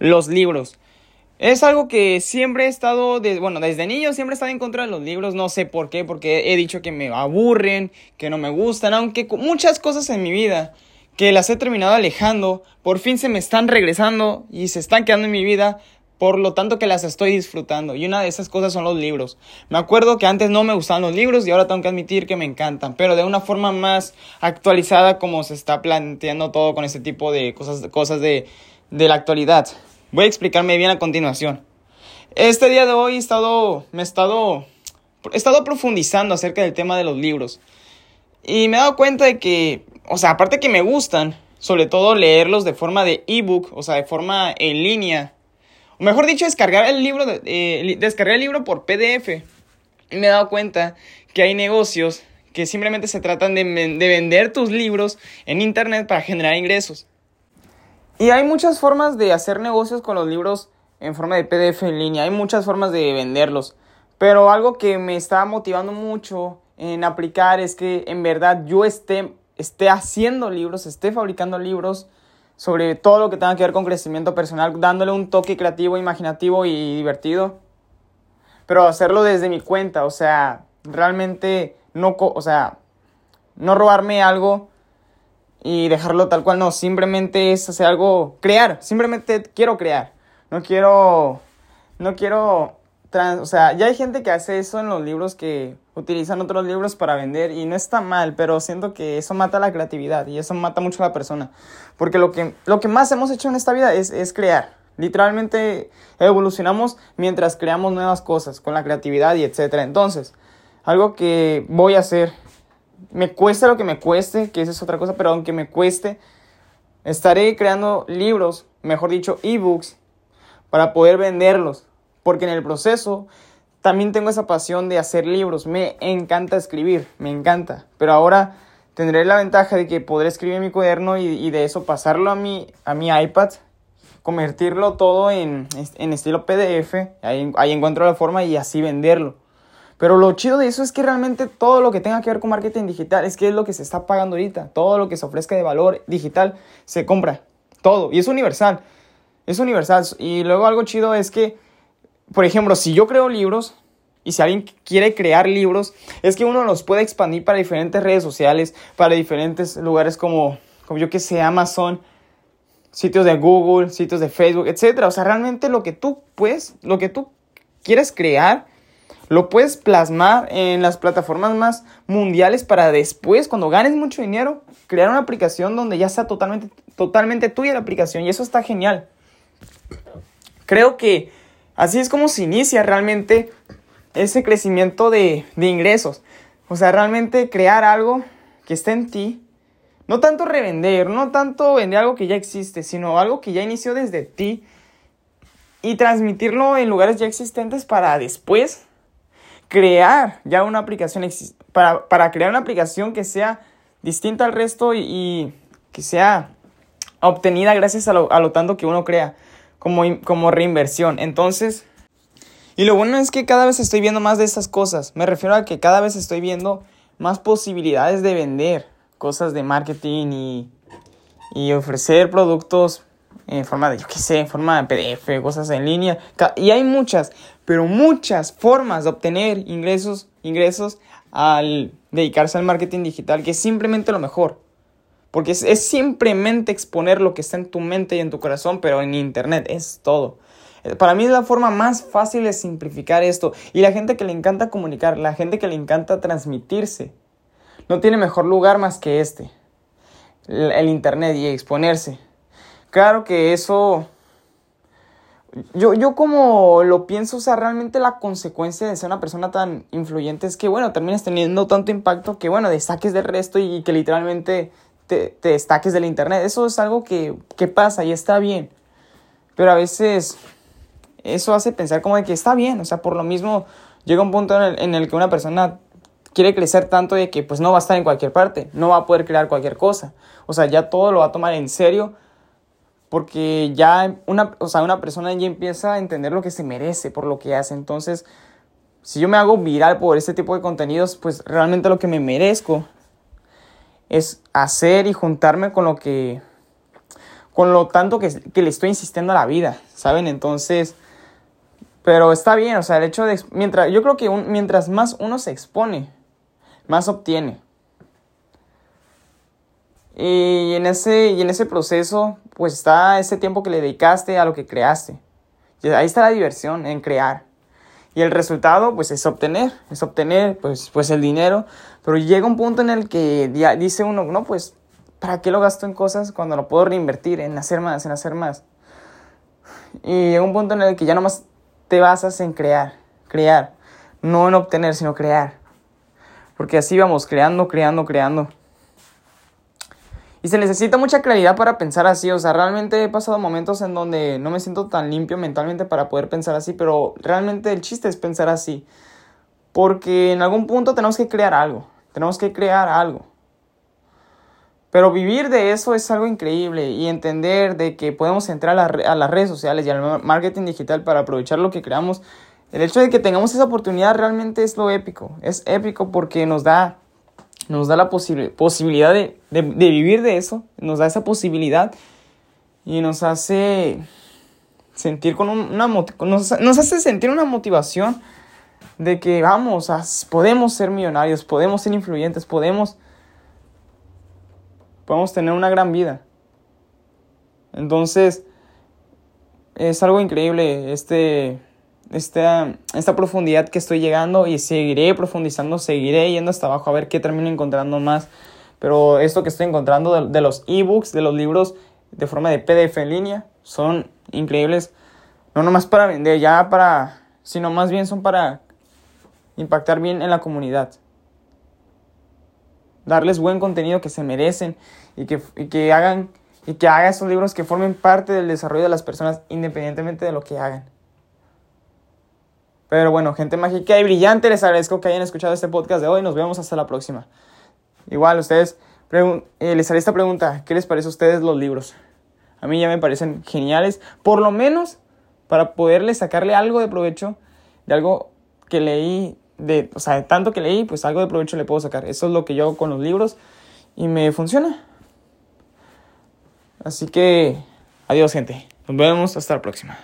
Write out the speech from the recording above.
los libros. Es algo que siempre he estado, de, bueno, desde niño siempre he estado en contra de los libros, no sé por qué, porque he dicho que me aburren, que no me gustan, aunque muchas cosas en mi vida que las he terminado alejando, por fin se me están regresando y se están quedando en mi vida, por lo tanto que las estoy disfrutando. Y una de esas cosas son los libros. Me acuerdo que antes no me gustaban los libros y ahora tengo que admitir que me encantan, pero de una forma más actualizada como se está planteando todo con este tipo de cosas, cosas de, de la actualidad. Voy a explicarme bien a continuación. Este día de hoy he estado, me estado, he estado profundizando acerca del tema de los libros. Y me he dado cuenta de que, o sea, aparte que me gustan, sobre todo leerlos de forma de ebook, o sea, de forma en línea. Mejor dicho, descargar el libro, eh, descargar el libro por PDF. Y me he dado cuenta que hay negocios que simplemente se tratan de, de vender tus libros en internet para generar ingresos. Y hay muchas formas de hacer negocios con los libros en forma de PDF en línea. Hay muchas formas de venderlos. Pero algo que me está motivando mucho en aplicar es que en verdad yo esté, esté haciendo libros, esté fabricando libros sobre todo lo que tenga que ver con crecimiento personal, dándole un toque creativo, imaginativo y divertido. Pero hacerlo desde mi cuenta, o sea, realmente no, o sea, no robarme algo y dejarlo tal cual, no, simplemente es hacer algo, crear, simplemente quiero crear, no quiero, no quiero, trans, o sea, ya hay gente que hace eso en los libros que utilizan otros libros para vender y no está mal, pero siento que eso mata la creatividad y eso mata mucho a la persona, porque lo que, lo que más hemos hecho en esta vida es, es crear, literalmente evolucionamos mientras creamos nuevas cosas con la creatividad y etcétera, entonces, algo que voy a hacer me cueste lo que me cueste, que esa es otra cosa, pero aunque me cueste, estaré creando libros, mejor dicho, ebooks, para poder venderlos. Porque en el proceso también tengo esa pasión de hacer libros. Me encanta escribir, me encanta. Pero ahora tendré la ventaja de que podré escribir en mi cuaderno y, de eso pasarlo a mi, a mi iPad, convertirlo todo en, en estilo PDF. Ahí, ahí encuentro la forma y así venderlo. Pero lo chido de eso es que realmente todo lo que tenga que ver con marketing digital es que es lo que se está pagando ahorita. Todo lo que se ofrezca de valor digital se compra. Todo. Y es universal. Es universal. Y luego algo chido es que, por ejemplo, si yo creo libros y si alguien quiere crear libros, es que uno los puede expandir para diferentes redes sociales, para diferentes lugares como, como yo que sé, Amazon, sitios de Google, sitios de Facebook, etc. O sea, realmente lo que tú puedes, lo que tú quieres crear lo puedes plasmar en las plataformas más mundiales para después, cuando ganes mucho dinero, crear una aplicación donde ya sea totalmente, totalmente tuya la aplicación. Y eso está genial. Creo que así es como se inicia realmente ese crecimiento de, de ingresos. O sea, realmente crear algo que esté en ti. No tanto revender, no tanto vender algo que ya existe, sino algo que ya inició desde ti y transmitirlo en lugares ya existentes para después crear ya una aplicación, para, para crear una aplicación que sea distinta al resto y, que sea obtenida gracias a lo, a lo, tanto que uno crea como, como reinversión. Entonces, y lo bueno es que cada vez estoy viendo más de estas cosas. Me refiero a que cada vez estoy viendo más posibilidades de vender cosas de marketing y, y ofrecer productos en forma de, yo qué sé, en forma de PDF, cosas en línea. Y hay muchas, pero muchas formas de obtener ingresos, ingresos al dedicarse al marketing digital, que es simplemente lo mejor. Porque es, simplemente exponer lo que está en tu mente y en tu corazón, pero en internet es todo. Eh, para mí es la forma más fácil de simplificar esto. Y la gente que le encanta comunicar, la gente que le encanta transmitirse, no tiene mejor lugar más que este. el internet y exponerse. Claro que eso... Yo, yo como lo pienso, o sea, realmente la consecuencia de ser una persona tan influyente es que, bueno, terminas teniendo tanto impacto que, bueno, destaques del resto y, que literalmente te, te, destaques del internet. Eso es algo que, que pasa y está bien. Pero a veces eso hace pensar como de que está bien, o sea, por lo mismo llega un punto en el, en el que una persona quiere crecer tanto de que pues no va a estar en cualquier parte, no va a poder crear cualquier cosa. O sea, ya todo lo va a tomar en serio porque ya una, o sea, una persona ya empieza a entender lo que se merece por lo que hace. Entonces, si yo me hago viral por este tipo de contenidos, pues realmente lo que me merezco es hacer y juntarme con lo que con lo tanto que, que, le estoy insistiendo a la vida, ¿saben? Entonces, pero está bien, o sea, el hecho de, mientras, yo creo que mientras más uno se expone, más obtiene. Y en, ese, y en ese proceso, pues está ese tiempo que le dedicaste a lo que creaste. Y ahí está la diversión, en crear. Y el resultado, pues, es obtener, es obtener, pues, pues el dinero. Pero llega un punto en el que dice uno, no, pues, ¿para qué lo gasto en cosas cuando lo puedo reinvertir en hacer más, en hacer más? Y llega un punto en el que ya nomás te basas en crear, crear. No en obtener, sino crear. Porque así vamos, creando, creando, creando. Y se necesita mucha claridad para pensar así. O sea, realmente he pasado momentos en donde no me siento tan limpio mentalmente para poder pensar así. Pero realmente el chiste es pensar así. Porque en algún punto tenemos que crear algo. Tenemos que crear algo. Pero vivir de eso es algo increíble y entender de que podemos entrar a, a, las redes sociales y al marketing digital para aprovechar lo que creamos. El hecho de que tengamos esa oportunidad realmente es lo épico. Es épico porque nos da nos da la posibilidad de, vivir de eso, nos da esa posibilidad y nos hace sentir con una nos, nos hace sentir una motivación de que vamos, podemos ser millonarios, podemos ser influyentes, podemos podemos tener una gran vida. Entonces es algo increíble este esta, esta profundidad que estoy llegando y seguiré profundizando, seguiré yendo hasta abajo a ver qué termino encontrando más. Pero esto que estoy encontrando de, los ebooks, de los libros de forma de PDF en línea, son increíbles. No nomás para vender, ya para, sino más bien son para impactar bien en la comunidad. Darles buen contenido que se merecen y que, y que hagan y que haga esos libros que formen parte del desarrollo de las personas independientemente de lo que hagan. Pero bueno, gente mágica y brillante, les agradezco que hayan escuchado este podcast de hoy. Nos vemos hasta la próxima. Igual, ustedes, eh, les haré esta pregunta. ¿Qué les parece a ustedes los libros? A mí ya me parecen geniales. Por lo menos para poderles sacarle algo de provecho de algo que leí. De, o sea, de tanto que leí, pues algo de provecho le puedo sacar. Eso es lo que yo hago con los libros y me funciona. Así que, adiós gente. Nos vemos hasta la próxima.